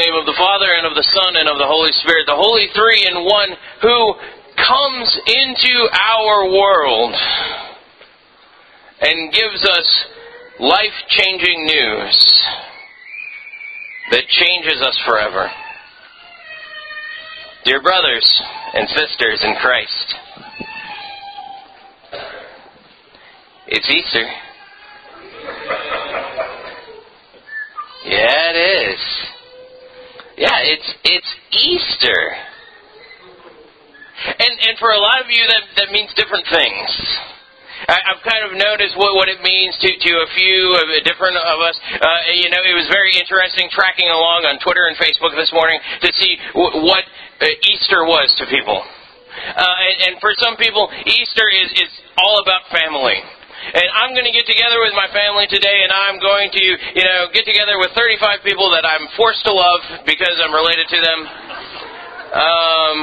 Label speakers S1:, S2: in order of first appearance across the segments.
S1: name of the Father, and of the Son, and of the Holy Spirit, the Holy Three in One, who comes into our world and gives us life changing news that changes us forever. Dear brothers and sisters in Christ, it's Easter. Yeah, it is. Yeah, it's it's Easter. And and for a lot of you that that means different things. I've kind of noticed what, what it means to, to a few of different of us. Uh, you know, it was very interesting tracking along on Twitter and Facebook this morning to see w- what uh, Easter was to people. Uh, and, and for some people, Easter is, is all about family. And I'm going to get together with my family today, and I'm going to, you know, get together with 35 people that I'm forced to love because I'm related to them. Um,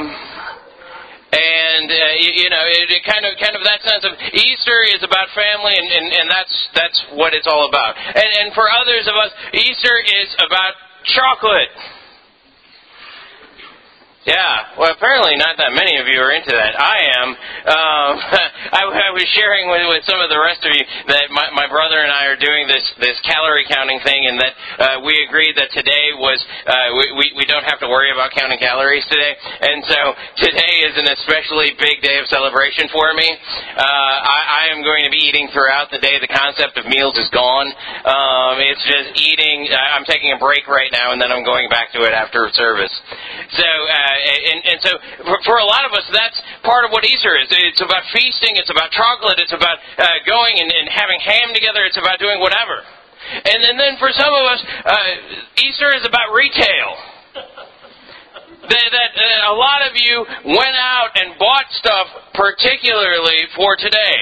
S1: and uh, you, you know it, it kind of kind of that sense of Easter is about family, and, and, and that's that's what it's all about. And, and for others of us, Easter is about chocolate. Yeah, well, apparently not that many of you are into that. I am. Um, I, I was sharing with, with some of the rest of you that my, my brother and I are doing this this calorie counting thing, and that uh, we agreed that today was uh, we, we we don't have to worry about counting calories today, and so today is an especially big day of celebration for me. Uh, I, I am going to be eating throughout the day. The concept of meals is gone. Um, it's just eating. I'm taking a break right now, and then I'm going back to it after service. So. Uh, and, and so for, for a lot of us, that's part of what Easter is. It's about feasting. It's about chocolate. It's about uh, going and, and having ham together. It's about doing whatever. And, and then for some of us, uh, Easter is about retail. That, that uh, a lot of you went out and bought stuff particularly for today.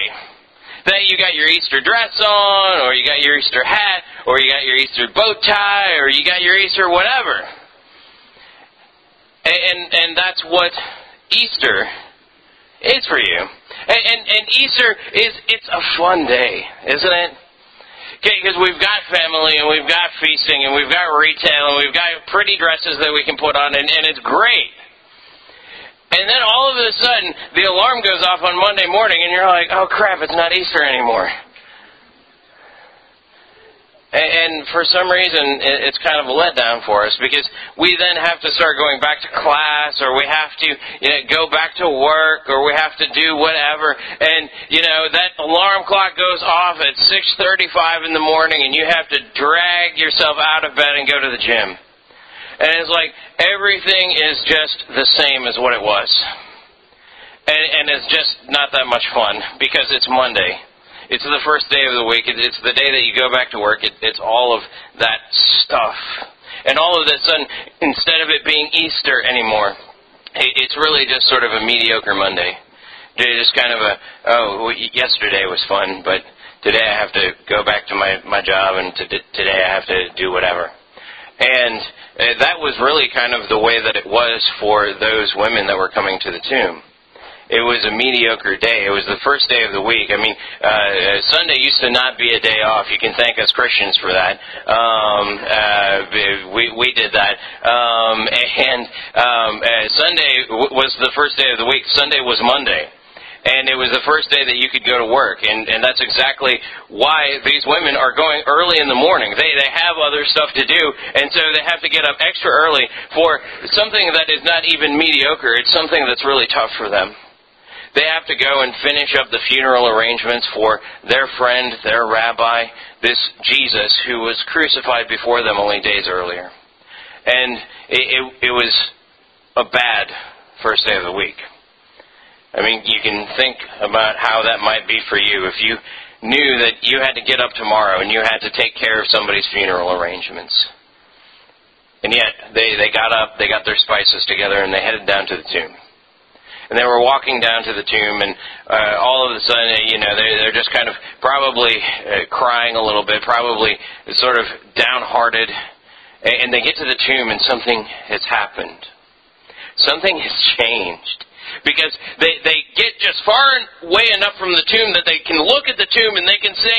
S1: That you got your Easter dress on, or you got your Easter hat, or you got your Easter bow tie, or you got your Easter whatever. And, and that's what Easter is for you. And, and, and Easter is, it's a fun day, isn't it? Okay, because we've got family and we've got feasting and we've got retail and we've got pretty dresses that we can put on and, and it's great. And then all of a sudden, the alarm goes off on Monday morning and you're like, oh crap, it's not Easter anymore. And for some reason, it's kind of a letdown for us because we then have to start going back to class, or we have to you know, go back to work, or we have to do whatever. And you know that alarm clock goes off at 6:35 in the morning, and you have to drag yourself out of bed and go to the gym. And it's like everything is just the same as what it was, and, and it's just not that much fun because it's Monday it's the first day of the week. It's the day that you go back to work. It's all of that stuff. And all of a sudden, instead of it being Easter anymore, it's really just sort of a mediocre Monday. Just kind of a, oh, yesterday was fun, but today I have to go back to my, my job, and today I have to do whatever. And uh, that was really kind of the way that it was for those women that were coming to the tomb it was a mediocre day. It was the first day of the week. I mean, uh, Sunday used to not be a day off. You can thank us Christians for that. Um, uh, we we did that. Um, and um, uh, Sunday w- was the first day of the week. Sunday was Monday. And it was the first day that you could go to work, and, and that's exactly why these women are going early in the morning. They they have other stuff to do, and so they have to get up extra early for something that is not even mediocre. It's something that's really tough for them. They have to go and finish up the funeral arrangements for their friend, their rabbi, this Jesus who was crucified before them only days earlier. And it, it, it was a bad first day of the week. I mean, you can think about how that might be for you if you knew that you had to get up tomorrow and you had to take care of somebody's funeral arrangements. And yet, they, they got up, they got their spices together, and they headed down to the tomb and they were walking down to the tomb, and uh, all of a sudden, you know, they're, they're just kind of probably uh, crying a little bit, probably sort of downhearted, and, and they get to the tomb, and something has happened. Something has changed because they they get just far away enough from the tomb that they can look at the tomb and they can say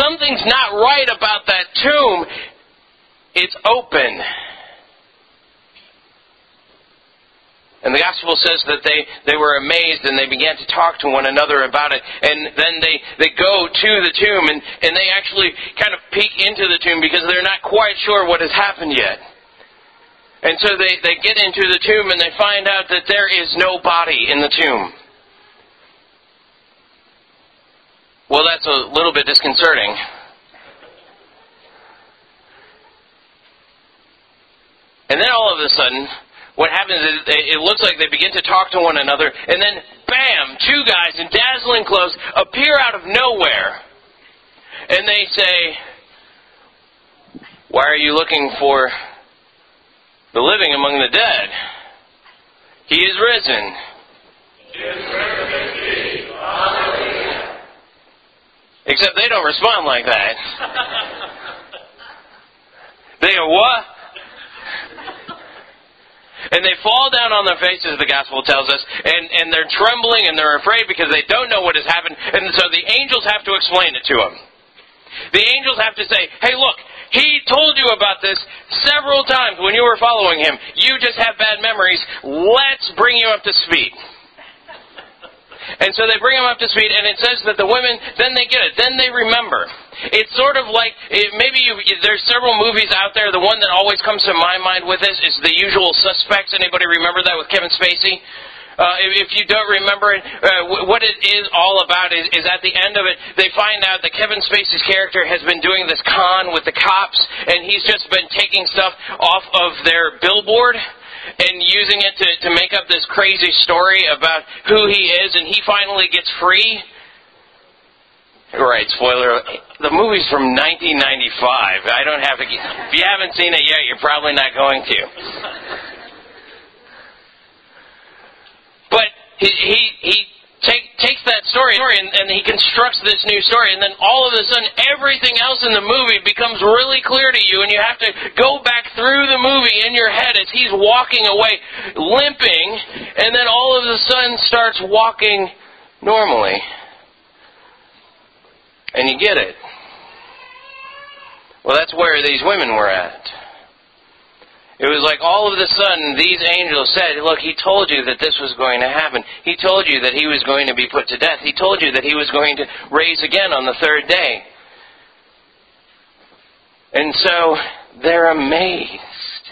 S1: something's not right about that tomb. It's open And the gospel says that they, they were amazed and they began to talk to one another about it. And then they, they go to the tomb and, and they actually kind of peek into the tomb because they're not quite sure what has happened yet. And so they, they get into the tomb and they find out that there is no body in the tomb. Well, that's a little bit disconcerting. And then all of a sudden, what happens is it looks like they begin to talk to one another, and then bam, two guys in dazzling clothes appear out of nowhere. And they say, Why are you looking for the living among the dead? He is risen. He is risen Except they don't respond like that. they go, What? And they fall down on their faces, the gospel tells us, and, and they're trembling and they're afraid because they don't know what has happened. And so the angels have to explain it to them. The angels have to say, hey, look, he told you about this several times when you were following him. You just have bad memories. Let's bring you up to speed. And so they bring him up to speed, and it says that the women, then they get it, then they remember. It's sort of like it, maybe you, there's several movies out there. The one that always comes to my mind with this is The Usual Suspects. Anybody remember that with Kevin Spacey? Uh, if, you don't remember it, uh, what it is all about is, is at the end of it, they find out that Kevin Spacey's character has been doing this con with the cops, and he's just been taking stuff off of their billboard and using it to, to make up this crazy story about who he is, and he finally gets free. Right, spoiler. The movie's from 1995. I don't have to. If you haven't seen it yet, you're probably not going to. But he he, he take, takes that story and, and he constructs this new story, and then all of a sudden, everything else in the movie becomes really clear to you, and you have to go back through the movie in your head as he's walking away, limping, and then all of a sudden starts walking normally. And you get it. Well, that's where these women were at. It was like all of a sudden these angels said, Look, he told you that this was going to happen. He told you that he was going to be put to death. He told you that he was going to raise again on the third day. And so they're amazed.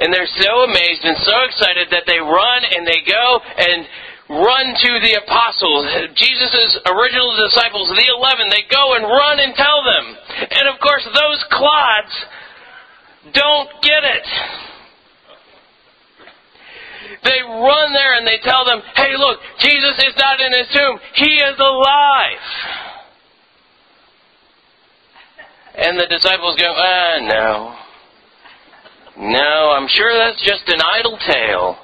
S1: And they're so amazed and so excited that they run and they go and run to the apostles, Jesus' original disciples, the eleven. They go and run and tell them. And of course, those clods don't get it. They run there and they tell them, hey, look, Jesus is not in his tomb. He is alive. And the disciples go, ah, no. No, I'm sure that's just an idle tale.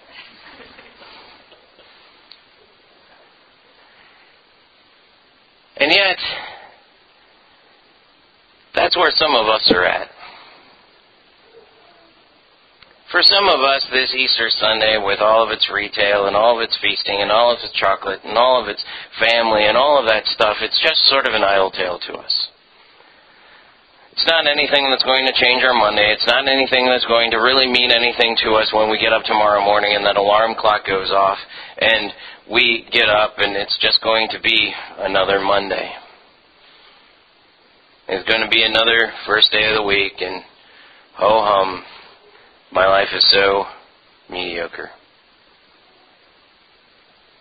S1: And yet, that's where some of us are at. For some of us, this Easter Sunday, with all of its retail and all of its feasting and all of its chocolate and all of its family and all of that stuff, it's just sort of an idle tale to us. It's not anything that's going to change our Monday. It's not anything that's going to really mean anything to us when we get up tomorrow morning and that alarm clock goes off and we get up and it's just going to be another Monday. It's going to be another first day of the week and ho hum, my life is so mediocre.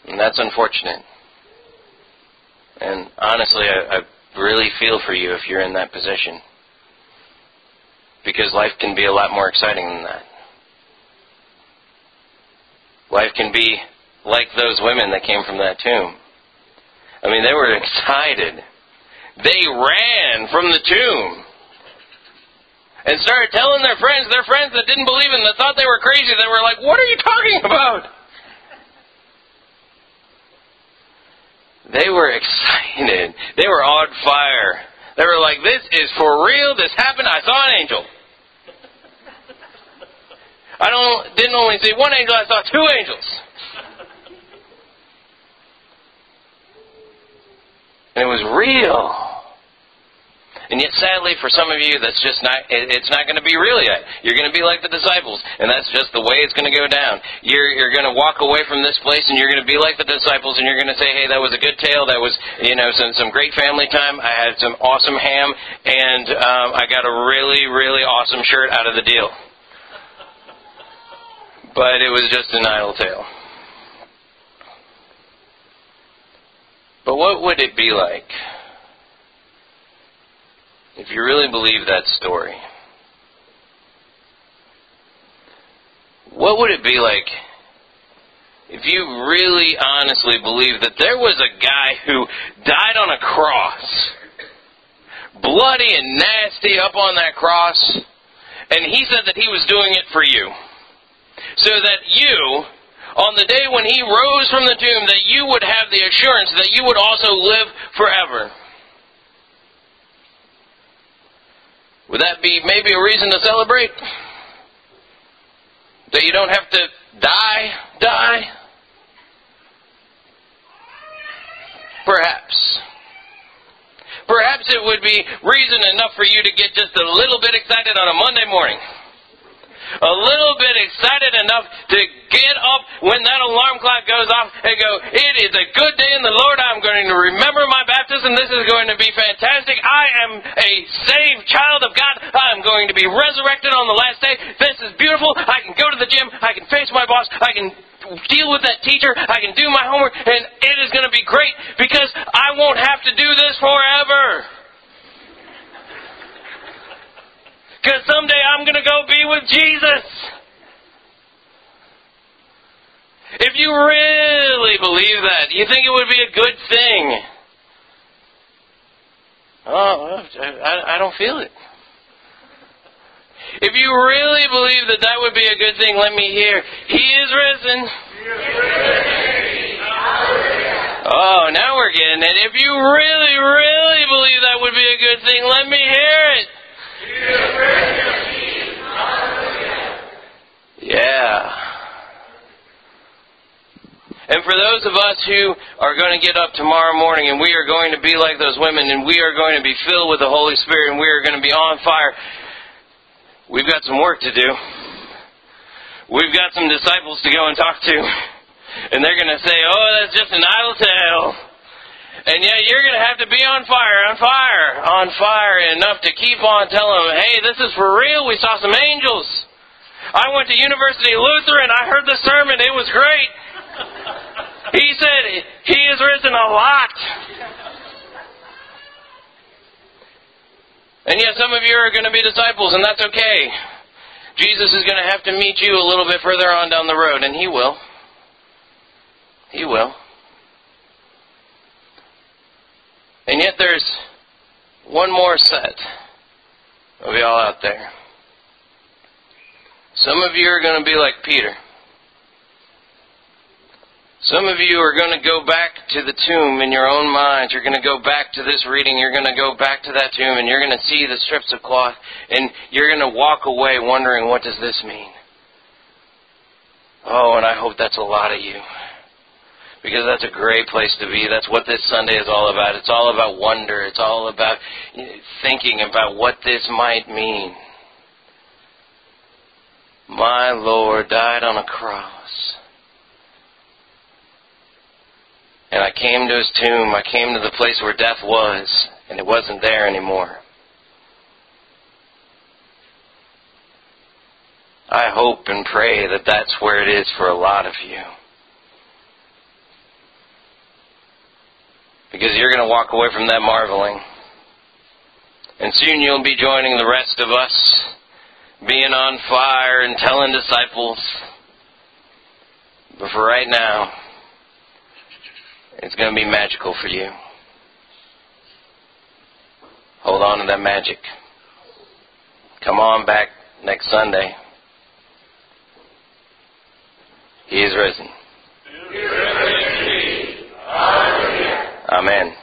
S1: And that's unfortunate. And honestly, I, I really feel for you if you're in that position. Because life can be a lot more exciting than that. Life can be like those women that came from that tomb. I mean, they were excited. They ran from the tomb and started telling their friends, their friends that didn't believe in that thought they were crazy, they were like, What are you talking about? They were excited. They were on fire. They were like, This is for real. This happened. I saw an angel. I don't didn't only see one angel, I saw two angels. And it was real. And yet, sadly, for some of you, that's just not, it's not going to be real yet. You're going to be like the disciples, and that's just the way it's going to go down. You're, you're going to walk away from this place, and you're going to be like the disciples, and you're going to say, hey, that was a good tale. That was, you know, some, some great family time. I had some awesome ham, and um, I got a really, really awesome shirt out of the deal. But it was just an idle tale. But what would it be like if you really believe that story? What would it be like if you really honestly believe that there was a guy who died on a cross, bloody and nasty up on that cross, and he said that he was doing it for you? So that you on the day when he rose from the tomb that you would have the assurance that you would also live forever. Would that be maybe a reason to celebrate? That you don't have to die, die? Perhaps. Perhaps it would be reason enough for you to get just a little bit excited on a Monday morning a little bit excited enough to get up when that alarm clock goes off and go, It is a good day in the Lord. I'm going to remember my baptism. This is going to be fantastic. I am a saved child of God. I'm going to be resurrected on the last day. This is beautiful. I can go to the gym. I can face my boss. I can deal with that teacher. I can do my homework. And it is going to be great because I won't have to do this forever. Because someday I'm going to go be with Jesus. If you really believe that, you think it would be a good thing. Oh, I, I don't feel it. If you really believe that that would be a good thing, let me hear. He is risen. Oh, now we're getting it. If you really, really believe that would be a good thing, let me hear it. Yeah. And for those of us who are going to get up tomorrow morning and we are going to be like those women and we are going to be filled with the Holy Spirit and we are going to be on fire, we've got some work to do. We've got some disciples to go and talk to. And they're going to say, oh, that's just an idle tale. And yet you're going to have to be on fire, on fire, on fire enough to keep on telling them, hey, this is for real. We saw some angels. I went to University Lutheran. I heard the sermon. It was great. He said, He has risen a lot. And yet some of you are going to be disciples, and that's okay. Jesus is going to have to meet you a little bit further on down the road, and He will. He will. And yet there's one more set of y'all out there. Some of you are going to be like Peter. Some of you are going to go back to the tomb in your own minds. You're going to go back to this reading. You're going to go back to that tomb and you're going to see the strips of cloth and you're going to walk away wondering, what does this mean? Oh, and I hope that's a lot of you because that's a great place to be. That's what this Sunday is all about. It's all about wonder. It's all about thinking about what this might mean. My Lord died on a cross. And I came to his tomb. I came to the place where death was, and it wasn't there anymore. I hope and pray that that's where it is for a lot of you. Because you're going to walk away from that marveling. And soon you'll be joining the rest of us, being on fire and telling disciples. But for right now, it's going to be magical for you. Hold on to that magic. Come on back next Sunday. He is risen. Amen.